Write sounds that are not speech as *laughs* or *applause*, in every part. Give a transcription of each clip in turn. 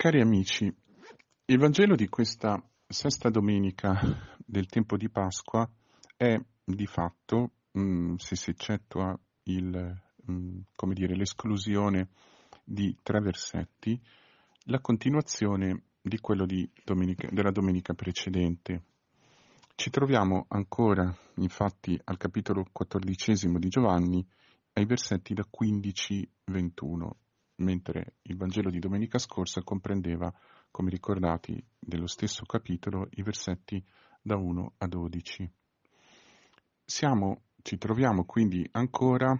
Cari amici, il Vangelo di questa sesta domenica del tempo di Pasqua è di fatto, mh, mm, se si eccettua il, mh, mm, dire, l'esclusione di tre versetti, la continuazione di quello di domenica, della domenica precedente. Ci troviamo ancora, infatti, al capitolo quattordicesimo di Giovanni, ai versetti da 15-21 mentre il Vangelo di domenica scorsa comprendeva, come ricordati, dello stesso capitolo i versetti da 1 a 12. Siamo, ci troviamo quindi ancora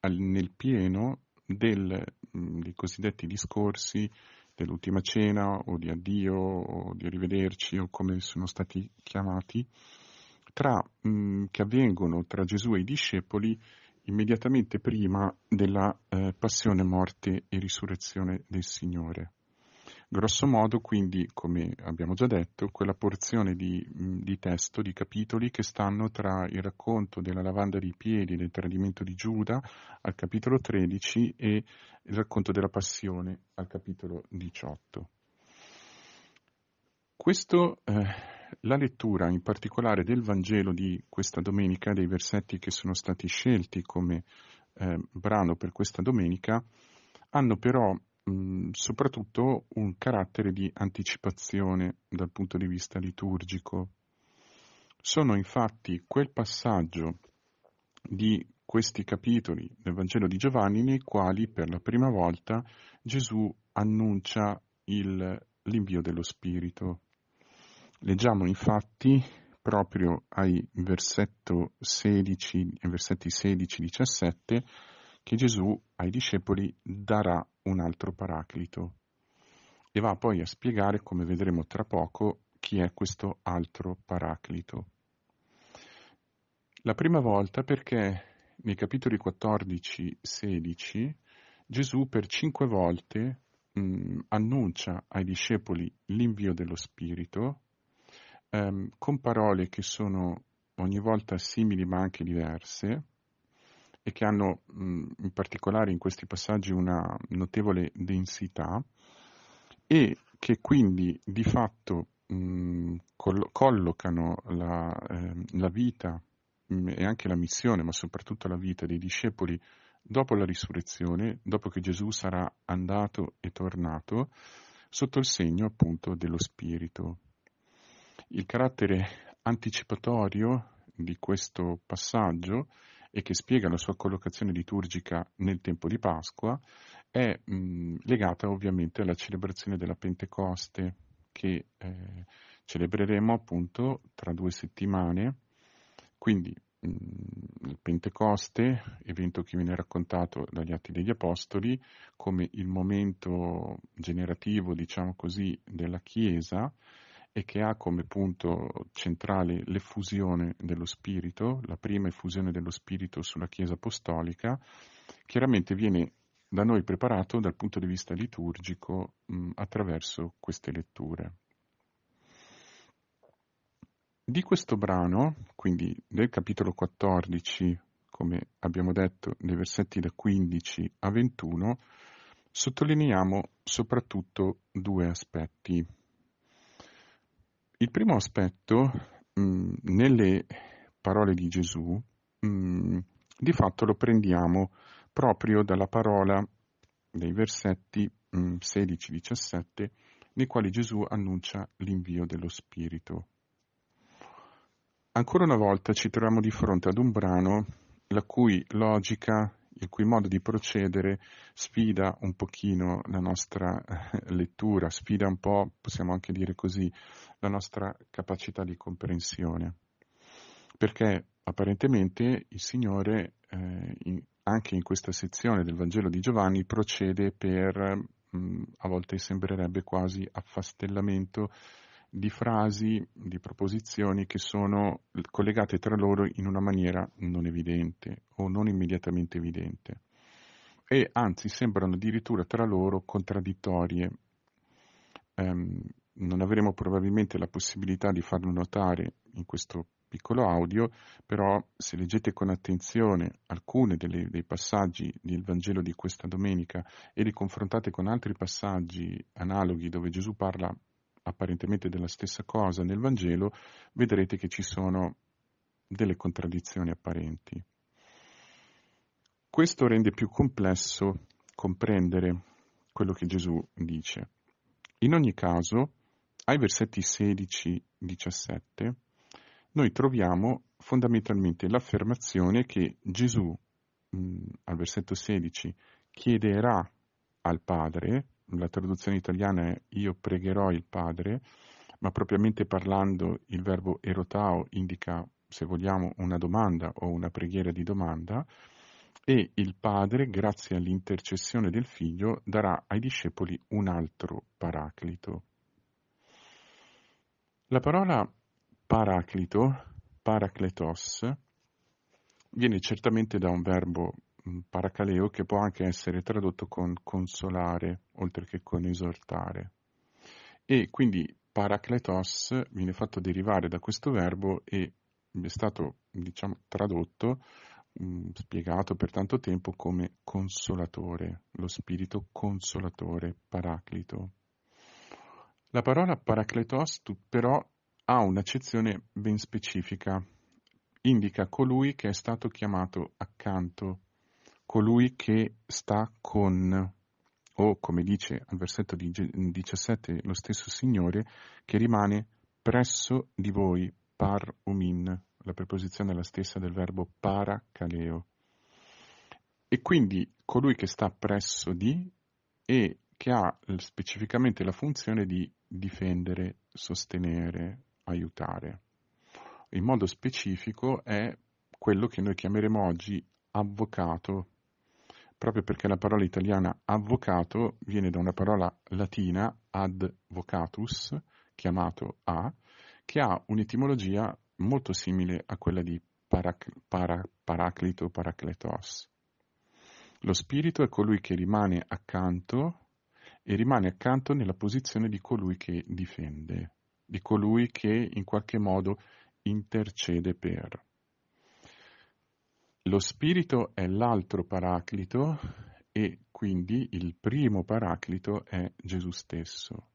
al, nel pieno del, mm, dei cosiddetti discorsi dell'ultima cena o di addio o di arrivederci o come sono stati chiamati, tra, mh, mm, che avvengono tra Gesù e i discepoli immediatamente prima della eh, passione, morte e risurrezione del Signore. Grosso modo, quindi, come abbiamo già detto, quella porzione di, di, testo, di capitoli che stanno tra il racconto della lavanda dei piedi del tradimento di Giuda al capitolo 13 e il racconto della passione al capitolo 18. Questo eh, la lettura in particolare del Vangelo di questa domenica, dei versetti che sono stati scelti come eh, brano per questa domenica, hanno però mh, soprattutto un carattere di anticipazione dal punto di vista liturgico. Sono infatti quel passaggio di questi capitoli del Vangelo di Giovanni nei quali per la prima volta Gesù annuncia il, l'invio dello Spirito. Leggiamo infatti proprio ai 16, versetti 16-17 che Gesù ai discepoli darà un altro paraclito e va poi a spiegare, come vedremo tra poco, chi è questo altro paraclito. La prima volta perché nei capitoli 14-16 Gesù per cinque volte mh, annuncia ai discepoli l'invio dello Spirito ehm, con parole che sono ogni volta simili ma anche diverse e che hanno mh, in particolare in questi passaggi una notevole densità e che quindi di fatto mh, coll- collocano la, eh, la vita mh, e anche la missione, ma soprattutto la vita dei discepoli dopo la risurrezione, dopo che Gesù sarà andato e tornato, sotto il segno appunto dello Spirito. Il carattere anticipatorio di questo passaggio e che spiega la sua collocazione liturgica nel tempo di Pasqua è mh, legata ovviamente alla celebrazione della Pentecoste che eh, celebreremo appunto tra due settimane. Quindi mh, il Pentecoste, evento che viene raccontato dagli Atti degli Apostoli come il momento generativo, diciamo così, della Chiesa, e che ha come punto centrale l'effusione dello Spirito, la prima effusione dello Spirito sulla Chiesa Apostolica, chiaramente viene da noi preparato dal punto di vista liturgico mh, attraverso queste letture. Di questo brano, quindi del capitolo 14, come abbiamo detto, nei versetti da 15 a 21, sottolineiamo soprattutto due aspetti. Il primo aspetto, mh, mm, nelle parole di Gesù, mh, mm, di fatto lo prendiamo proprio dalla parola dei versetti 16-17 mm, nei quali Gesù annuncia l'invio dello Spirito. Ancora una volta ci troviamo di fronte ad un brano la cui logica il cui modo di procedere sfida un pochino la nostra eh, lettura, sfida un po', possiamo anche dire così, la nostra capacità di comprensione. Perché apparentemente il Signore, eh, in, anche in questa sezione del Vangelo di Giovanni, procede per, mh, mm, a volte sembrerebbe quasi affastellamento di frasi, di proposizioni che sono collegate tra loro in una maniera non evidente o non immediatamente evidente e anzi sembrano addirittura tra loro contraddittorie. Um, non avremo probabilmente la possibilità di farlo notare in questo piccolo audio, però se leggete con attenzione alcuni dei passaggi del Vangelo di questa domenica e li confrontate con altri passaggi analoghi dove Gesù parla apparentemente della stessa cosa nel Vangelo, vedrete che ci sono delle contraddizioni apparenti. Questo rende più complesso comprendere quello che Gesù dice. In ogni caso, ai versetti 16-17, noi troviamo fondamentalmente l'affermazione che Gesù, mh, al versetto 16, chiederà al Padre, la traduzione italiana è io pregherò il Padre, ma propriamente parlando il verbo erotao indica, se vogliamo, una domanda o una preghiera di domanda, e il Padre, grazie all'intercessione del Figlio, darà ai discepoli un altro paraclito. La parola paraclito, paracletos, viene certamente da un verbo paracaleo che può anche essere tradotto con consolare, oltre che con esortare. E quindi paracletos viene fatto derivare da questo verbo e è stato diciamo, tradotto, mh, mm, spiegato per tanto tempo come consolatore, lo spirito consolatore, paraclito. La parola paracletos però ha un'accezione ben specifica. Indica colui che è stato chiamato accanto, colui che sta con, o come dice al versetto 17 lo stesso Signore, che rimane presso di voi, par umin, la preposizione è la stessa del verbo paracaleo. E quindi colui che sta presso di e che ha specificamente la funzione di difendere, sostenere, aiutare. In modo specifico è quello che noi chiameremo oggi avvocato, proprio perché la parola italiana avvocato viene da una parola latina advocatus, chiamato a, che ha un'etimologia molto simile a quella di parac- para- paraclito, paracletos. Lo spirito è colui che rimane accanto e rimane accanto nella posizione di colui che difende, di colui che in qualche modo intercede per. Lo Spirito è l'altro paraclito e quindi il primo paraclito è Gesù stesso.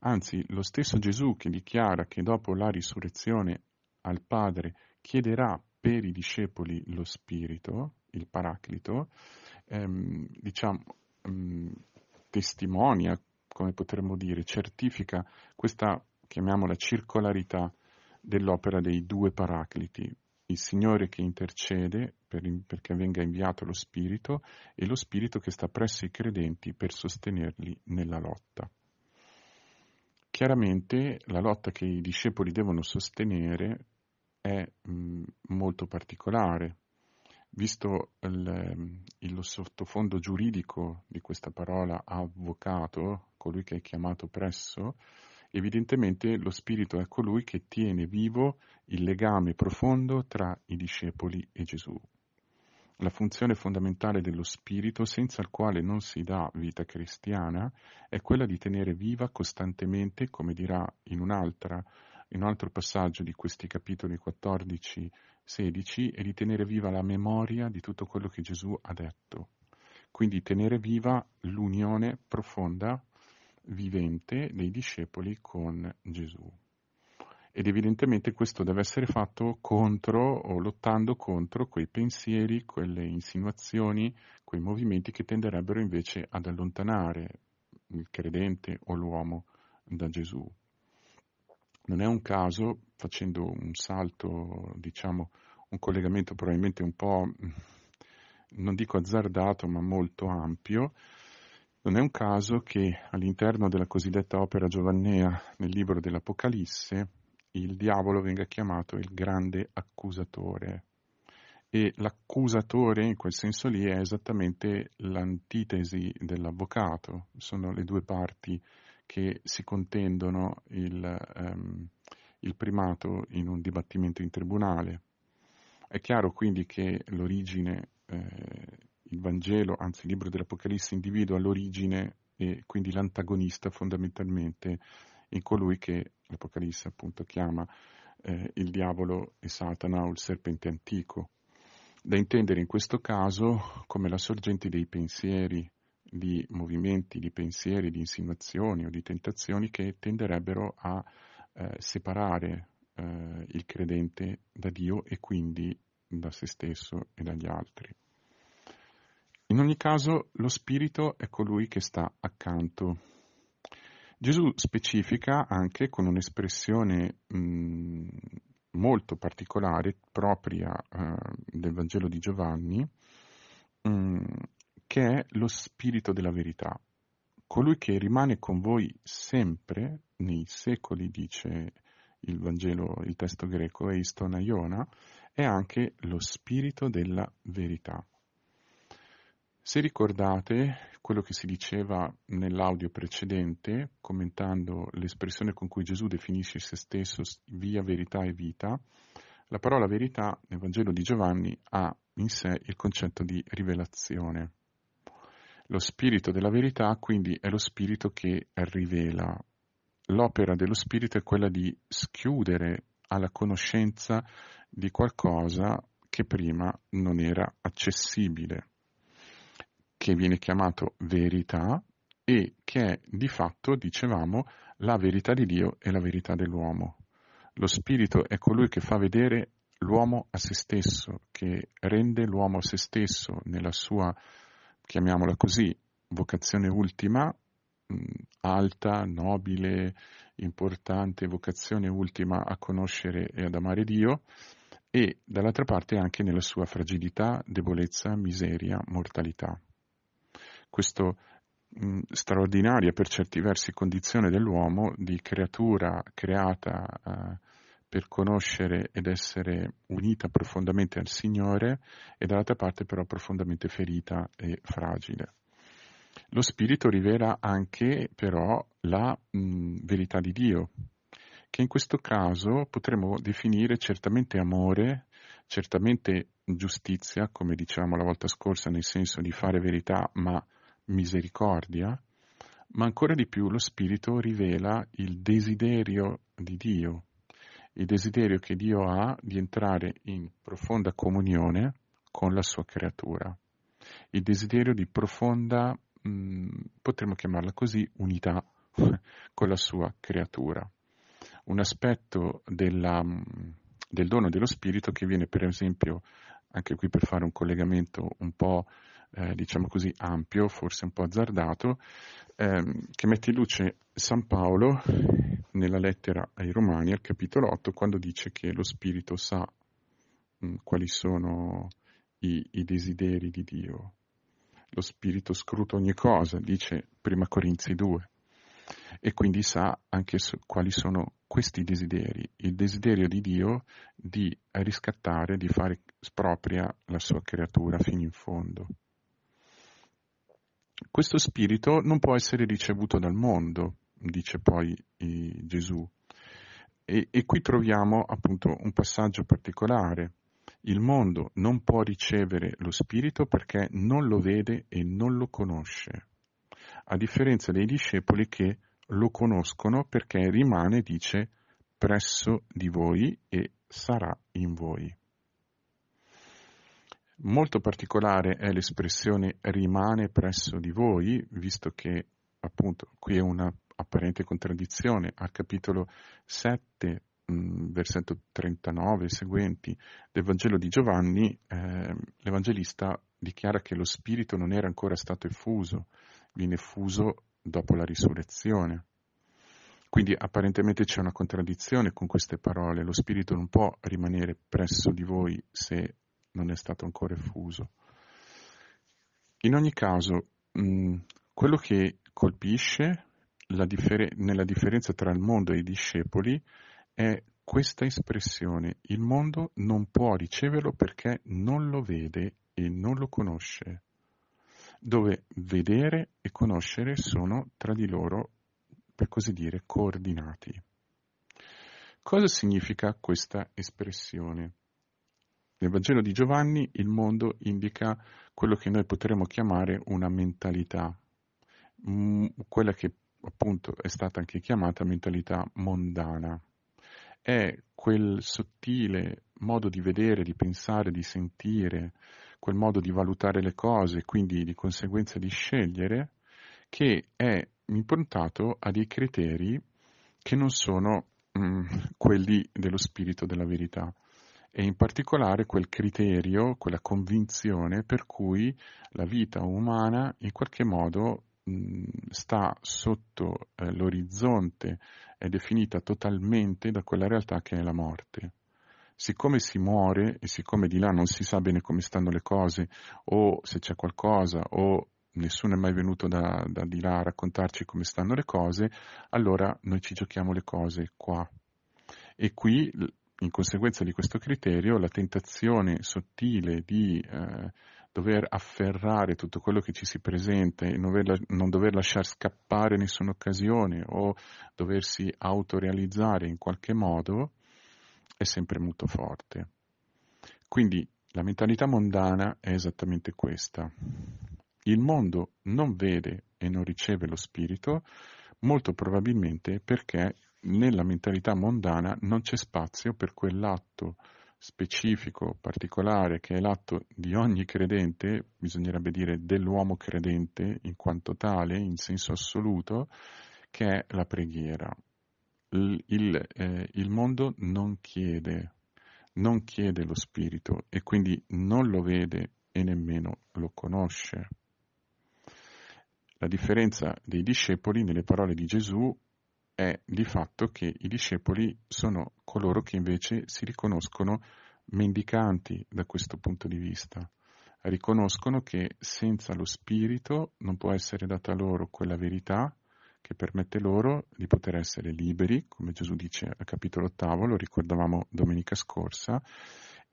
Anzi, lo stesso Gesù che dichiara che dopo la risurrezione al Padre chiederà per i discepoli lo Spirito, il paraclito, ehm, diciamo, ehm, testimonia, come potremmo dire, certifica questa, chiamiamola, circolarità dell'opera dei due paracliti, il Signore che intercede per, perché venga inviato lo Spirito e lo Spirito che sta presso i credenti per sostenerli nella lotta. Chiaramente la lotta che i discepoli devono sostenere è mh, molto particolare, visto il, il, sottofondo giuridico di questa parola avvocato, colui che è chiamato presso, evidentemente lo Spirito è colui che tiene vivo il legame profondo tra i discepoli e Gesù. La funzione fondamentale dello Spirito, senza il quale non si dà vita cristiana, è quella di tenere viva costantemente, come dirà in, in un altro passaggio di questi capitoli 14 16 è di tenere viva la memoria di tutto quello che Gesù ha detto. Quindi tenere viva l'unione profonda, vivente dei discepoli con Gesù. Ed evidentemente questo deve essere fatto contro o lottando contro quei pensieri, quelle insinuazioni, quei movimenti che tenderebbero invece ad allontanare il credente o l'uomo da Gesù. Non è un caso, facendo un salto, diciamo, un collegamento probabilmente un po', non dico azzardato, ma molto ampio, non è un caso che all'interno della cosiddetta opera giovannea nel libro dell'Apocalisse il diavolo venga chiamato il grande accusatore. E l'accusatore in quel senso lì è esattamente l'antitesi dell'avvocato, sono le due parti che si contendono il, um, il primato in un dibattimento in tribunale. È chiaro quindi che l'origine, eh, il Vangelo, anzi il libro dell'Apocalisse individua l'origine e quindi l'antagonista fondamentalmente in colui che l'Apocalisse appunto chiama eh, il diavolo e Satana o il serpente antico. Da intendere in questo caso come la sorgente dei pensieri, di movimenti, di pensieri, di insinuazioni o di tentazioni che tenderebbero a eh, separare eh, il credente da Dio e quindi da se stesso e dagli altri. In ogni caso, lo Spirito è colui che sta accanto. Gesù specifica anche con un'espressione mh, molto particolare, propria uh, del Vangelo di Giovanni, mh, che è lo Spirito della verità. Colui che rimane con voi sempre, nei secoli, dice il Vangelo, il testo greco, Eiston Iona, è anche lo Spirito della verità. Se ricordate quello che si diceva nell'audio precedente, commentando l'espressione con cui Gesù definisce se stesso via, verità e vita, la parola verità nel Vangelo di Giovanni ha in sé il concetto di rivelazione. Lo spirito della verità quindi è lo spirito che rivela. L'opera dello spirito è quella di schiudere alla conoscenza di qualcosa che prima non era accessibile che viene chiamato verità e che è di fatto, dicevamo, la verità di Dio e la verità dell'uomo. Lo Spirito è colui che fa vedere l'uomo a se stesso, che rende l'uomo a se stesso nella sua, chiamiamola così, vocazione ultima, alta, nobile, importante, vocazione ultima a conoscere e ad amare Dio, e dall'altra parte anche nella sua fragilità, debolezza, miseria, mortalità questa straordinaria per certi versi condizione dell'uomo di creatura creata eh, per conoscere ed essere unita profondamente al Signore e dall'altra parte però profondamente ferita e fragile. Lo Spirito rivela anche però la mh, verità di Dio, che in questo caso potremmo definire certamente amore, certamente giustizia, come dicevamo la volta scorsa, nel senso di fare verità, ma misericordia, ma ancora di più lo Spirito rivela il desiderio di Dio, il desiderio che Dio ha di entrare in profonda comunione con la sua creatura, il desiderio di profonda, mh, mm, potremmo chiamarla così, unità *laughs* con la sua creatura. Un aspetto della, mm, del dono dello Spirito che viene per esempio, anche qui per fare un collegamento un po' eh, diciamo così, ampio, forse un po' azzardato, ehm, che mette in luce San Paolo nella lettera ai Romani, al capitolo 8, quando dice che lo Spirito sa mh, mm, quali sono i, i desideri di Dio. Lo Spirito scruta ogni cosa, dice prima Corinzi 2 e quindi sa anche quali sono questi desideri, il desiderio di Dio di riscattare, di fare propria la sua creatura fino in fondo. Questo spirito non può essere ricevuto dal mondo, dice poi Gesù. E, e qui troviamo appunto un passaggio particolare. Il mondo non può ricevere lo spirito perché non lo vede e non lo conosce, a differenza dei discepoli che lo conoscono perché rimane, dice, presso di voi e sarà in voi. Molto particolare è l'espressione rimane presso di voi, visto che appunto qui è una apparente contraddizione. Al capitolo 7, mh, versetto 39 e seguenti del Vangelo di Giovanni, eh, l'Evangelista dichiara che lo Spirito non era ancora stato effuso, viene effuso dopo la risurrezione. Quindi apparentemente c'è una contraddizione con queste parole, lo Spirito non può rimanere presso di voi se non è stato ancora effuso. In ogni caso, mh, quello che colpisce differ- nella differenza tra il mondo e i discepoli è questa espressione. Il mondo non può riceverlo perché non lo vede e non lo conosce, dove vedere e conoscere sono tra di loro, per così dire, coordinati. Cosa significa questa espressione? Nel Vangelo di Giovanni il mondo indica quello che noi potremmo chiamare una mentalità, mm, quella che appunto è stata anche chiamata mentalità mondana. è quel sottile modo di vedere, di pensare, di sentire, quel modo di valutare le cose, quindi di conseguenza di scegliere, che è improntato a dei criteri che non sono mm, quelli dello spirito della verità e in particolare quel criterio, quella convinzione per cui la vita umana in qualche modo sta sotto eh, l'orizzonte, è definita totalmente da quella realtà che è la morte. Siccome si muore e siccome di là non si sa bene come stanno le cose o se c'è qualcosa o nessuno è mai venuto da, da di là a raccontarci come stanno le cose, allora noi ci giochiamo le cose qua. E qui, in conseguenza di questo criterio, la tentazione sottile di eh, dover afferrare tutto quello che ci si presenta e non, dover, non dover lasciare scappare nessuna occasione o doversi autorealizzare in qualche modo, è sempre molto forte. Quindi la mentalità mondana è esattamente questa. Il mondo non vede e non riceve lo spirito, molto probabilmente perché nella mentalità mondana non c'è spazio per quell'atto specifico, particolare, che è l'atto di ogni credente, bisognerebbe dire dell'uomo credente in quanto tale, in senso assoluto, che è la preghiera. Il, il, eh, il mondo non chiede, non chiede lo spirito e quindi non lo vede e nemmeno lo conosce. La differenza dei discepoli nelle parole di Gesù è di fatto che i discepoli sono coloro che invece si riconoscono mendicanti da questo punto di vista, riconoscono che senza lo Spirito non può essere data loro quella verità che permette loro di poter essere liberi, come Gesù dice al capitolo ottavo, lo ricordavamo domenica scorsa,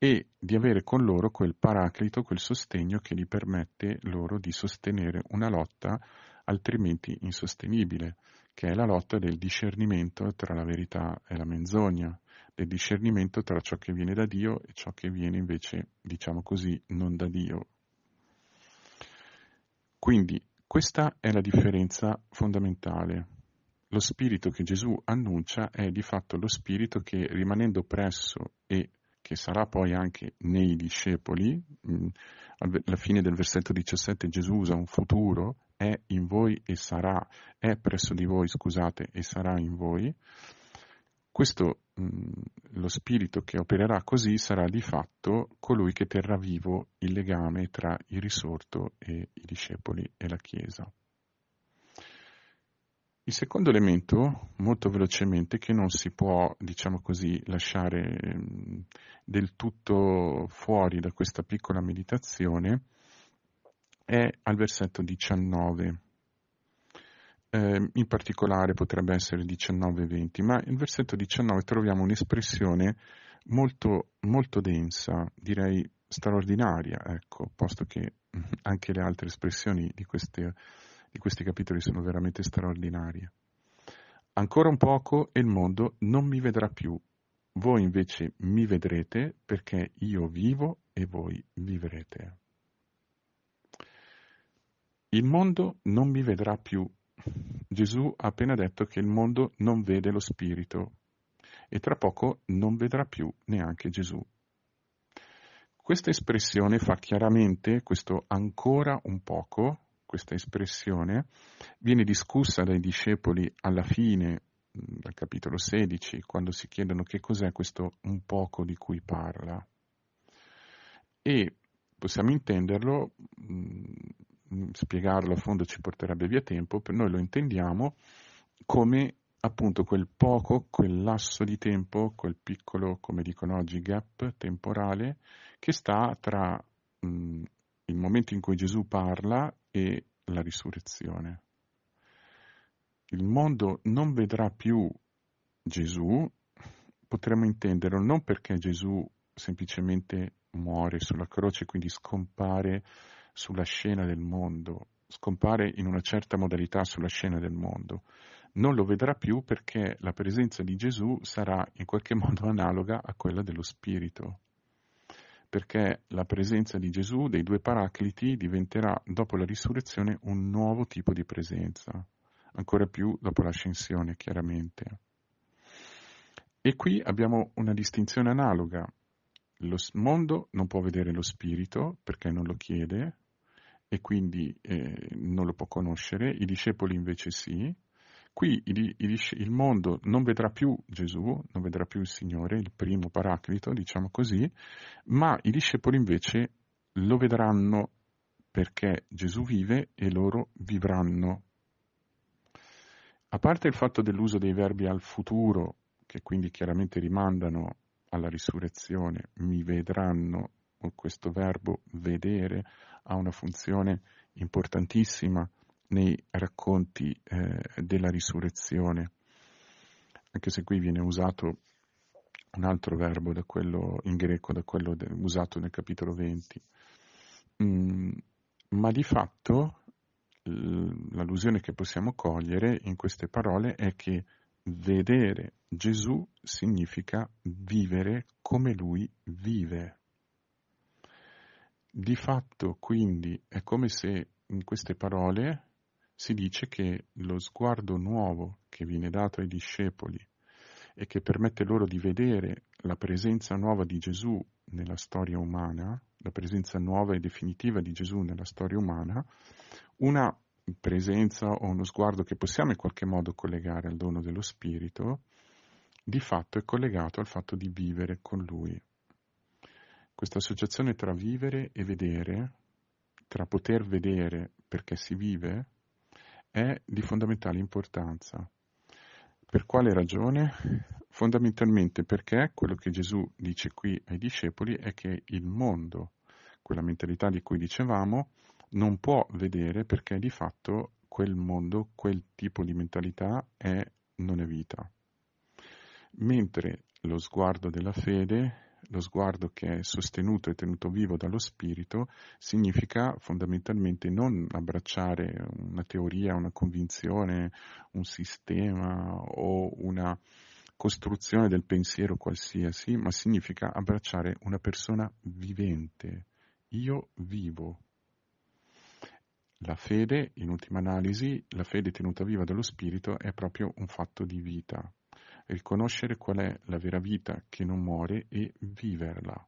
e di avere con loro quel paraclito, quel sostegno che gli permette loro di sostenere una lotta altrimenti insostenibile, che è la lotta del discernimento tra la verità e la menzogna, del discernimento tra ciò che viene da Dio e ciò che viene invece, diciamo così, non da Dio. Quindi questa è la differenza fondamentale. Lo spirito che Gesù annuncia è di fatto lo spirito che rimanendo presso e che sarà poi anche nei discepoli, mm, alla fine del versetto 17 Gesù usa un futuro, è in voi e sarà, è presso di voi, scusate, e sarà in voi. Questo, mm, lo spirito che opererà così sarà di fatto colui che terrà vivo il legame tra il risorto e i discepoli e la Chiesa. Il secondo elemento, molto velocemente, che non si può, diciamo così, lasciare del tutto fuori da questa piccola meditazione, è al versetto 19. Eh, in particolare potrebbe essere 19-20, ma nel versetto 19 troviamo un'espressione molto, molto densa, direi straordinaria, ecco, posto che anche le altre espressioni di queste di questi capitoli sono veramente straordinarie. Ancora un poco e il mondo non mi vedrà più. Voi invece mi vedrete perché io vivo e voi vivrete. Il mondo non mi vedrà più. Gesù ha appena detto che il mondo non vede lo Spirito e tra poco non vedrà più neanche Gesù. Questa espressione fa chiaramente questo ancora un poco questa espressione, viene discussa dai discepoli alla fine del capitolo 16, quando si chiedono che cos'è questo un poco di cui parla. E possiamo intenderlo, mh, spiegarlo a fondo ci porterebbe via tempo, per noi lo intendiamo come appunto quel poco, quel lasso di tempo, quel piccolo, come dicono oggi, gap temporale che sta tra mh, il momento in cui Gesù parla e la risurrezione. Il mondo non vedrà più Gesù, potremmo intenderlo non perché Gesù semplicemente muore sulla croce, quindi scompare sulla scena del mondo, scompare in una certa modalità sulla scena del mondo. Non lo vedrà più perché la presenza di Gesù sarà in qualche *laughs* modo analoga a quella dello Spirito perché la presenza di Gesù, dei due paracliti, diventerà dopo la risurrezione un nuovo tipo di presenza, ancora più dopo l'ascensione chiaramente. E qui abbiamo una distinzione analoga. Lo mondo non può vedere lo spirito perché non lo chiede e quindi eh, non lo può conoscere, i discepoli invece sì. Qui il, il, il mondo non vedrà più Gesù, non vedrà più il Signore, il primo paraclito, diciamo così, ma i discepoli invece lo vedranno perché Gesù vive e loro vivranno. A parte il fatto dell'uso dei verbi al futuro, che quindi chiaramente rimandano alla risurrezione, mi vedranno, questo verbo vedere ha una funzione importantissima nei racconti eh, della risurrezione, anche se qui viene usato un altro verbo da quello in greco, da quello de, usato nel capitolo 20. Mm, ma di fatto l'allusione che possiamo cogliere in queste parole è che vedere Gesù significa vivere come lui vive. Di fatto, quindi, è come se in queste parole si dice che lo sguardo nuovo che viene dato ai discepoli e che permette loro di vedere la presenza nuova di Gesù nella storia umana, la presenza nuova e definitiva di Gesù nella storia umana, una presenza o uno sguardo che possiamo in qualche modo collegare al dono dello Spirito, di fatto è collegato al fatto di vivere con Lui. Questa associazione tra vivere e vedere, tra poter vedere perché si vive, è di fondamentale importanza. Per quale ragione? Fondamentalmente perché quello che Gesù dice qui ai discepoli è che il mondo, quella mentalità di cui dicevamo, non può vedere perché di fatto quel mondo, quel tipo di mentalità è, non è vita. Mentre lo sguardo della fede lo sguardo che è sostenuto e tenuto vivo dallo spirito significa fondamentalmente non abbracciare una teoria, una convinzione, un sistema o una costruzione del pensiero qualsiasi, ma significa abbracciare una persona vivente. Io vivo. La fede, in ultima analisi, la fede tenuta viva dallo Spirito è proprio un fatto di vita, riconoscere qual è la vera vita che non muore e viverla.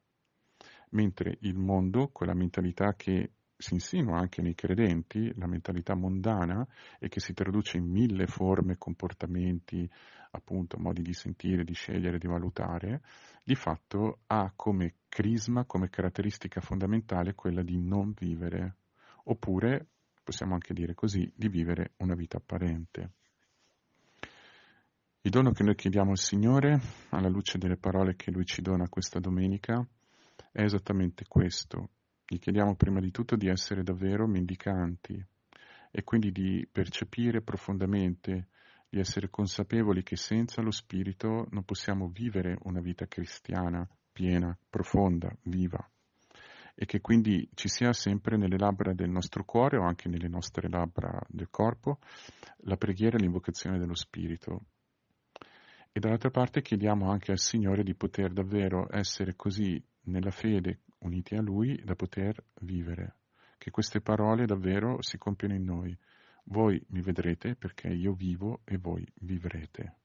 Mentre il mondo, quella mentalità che si insinua anche nei credenti, la mentalità mondana, e che si traduce in mille forme, comportamenti, appunto, modi di sentire, di scegliere, di valutare, di fatto ha come crisma, come caratteristica fondamentale quella di non vivere, oppure, possiamo anche dire così, di vivere una vita apparente. Il dono che noi chiediamo al Signore, alla luce delle parole che Lui ci dona questa domenica, è esattamente questo. Gli chiediamo prima di tutto di essere davvero mendicanti e quindi di percepire profondamente, di essere consapevoli che senza lo Spirito non possiamo vivere una vita cristiana piena, profonda, viva e che quindi ci sia sempre nelle labbra del nostro cuore o anche nelle nostre labbra del corpo la preghiera e l'invocazione dello Spirito e dall'altra parte chiediamo anche al Signore di poter davvero essere così nella fede uniti a Lui da poter vivere. Che queste parole davvero si compiono in noi. Voi mi vedrete perché io vivo e voi vivrete.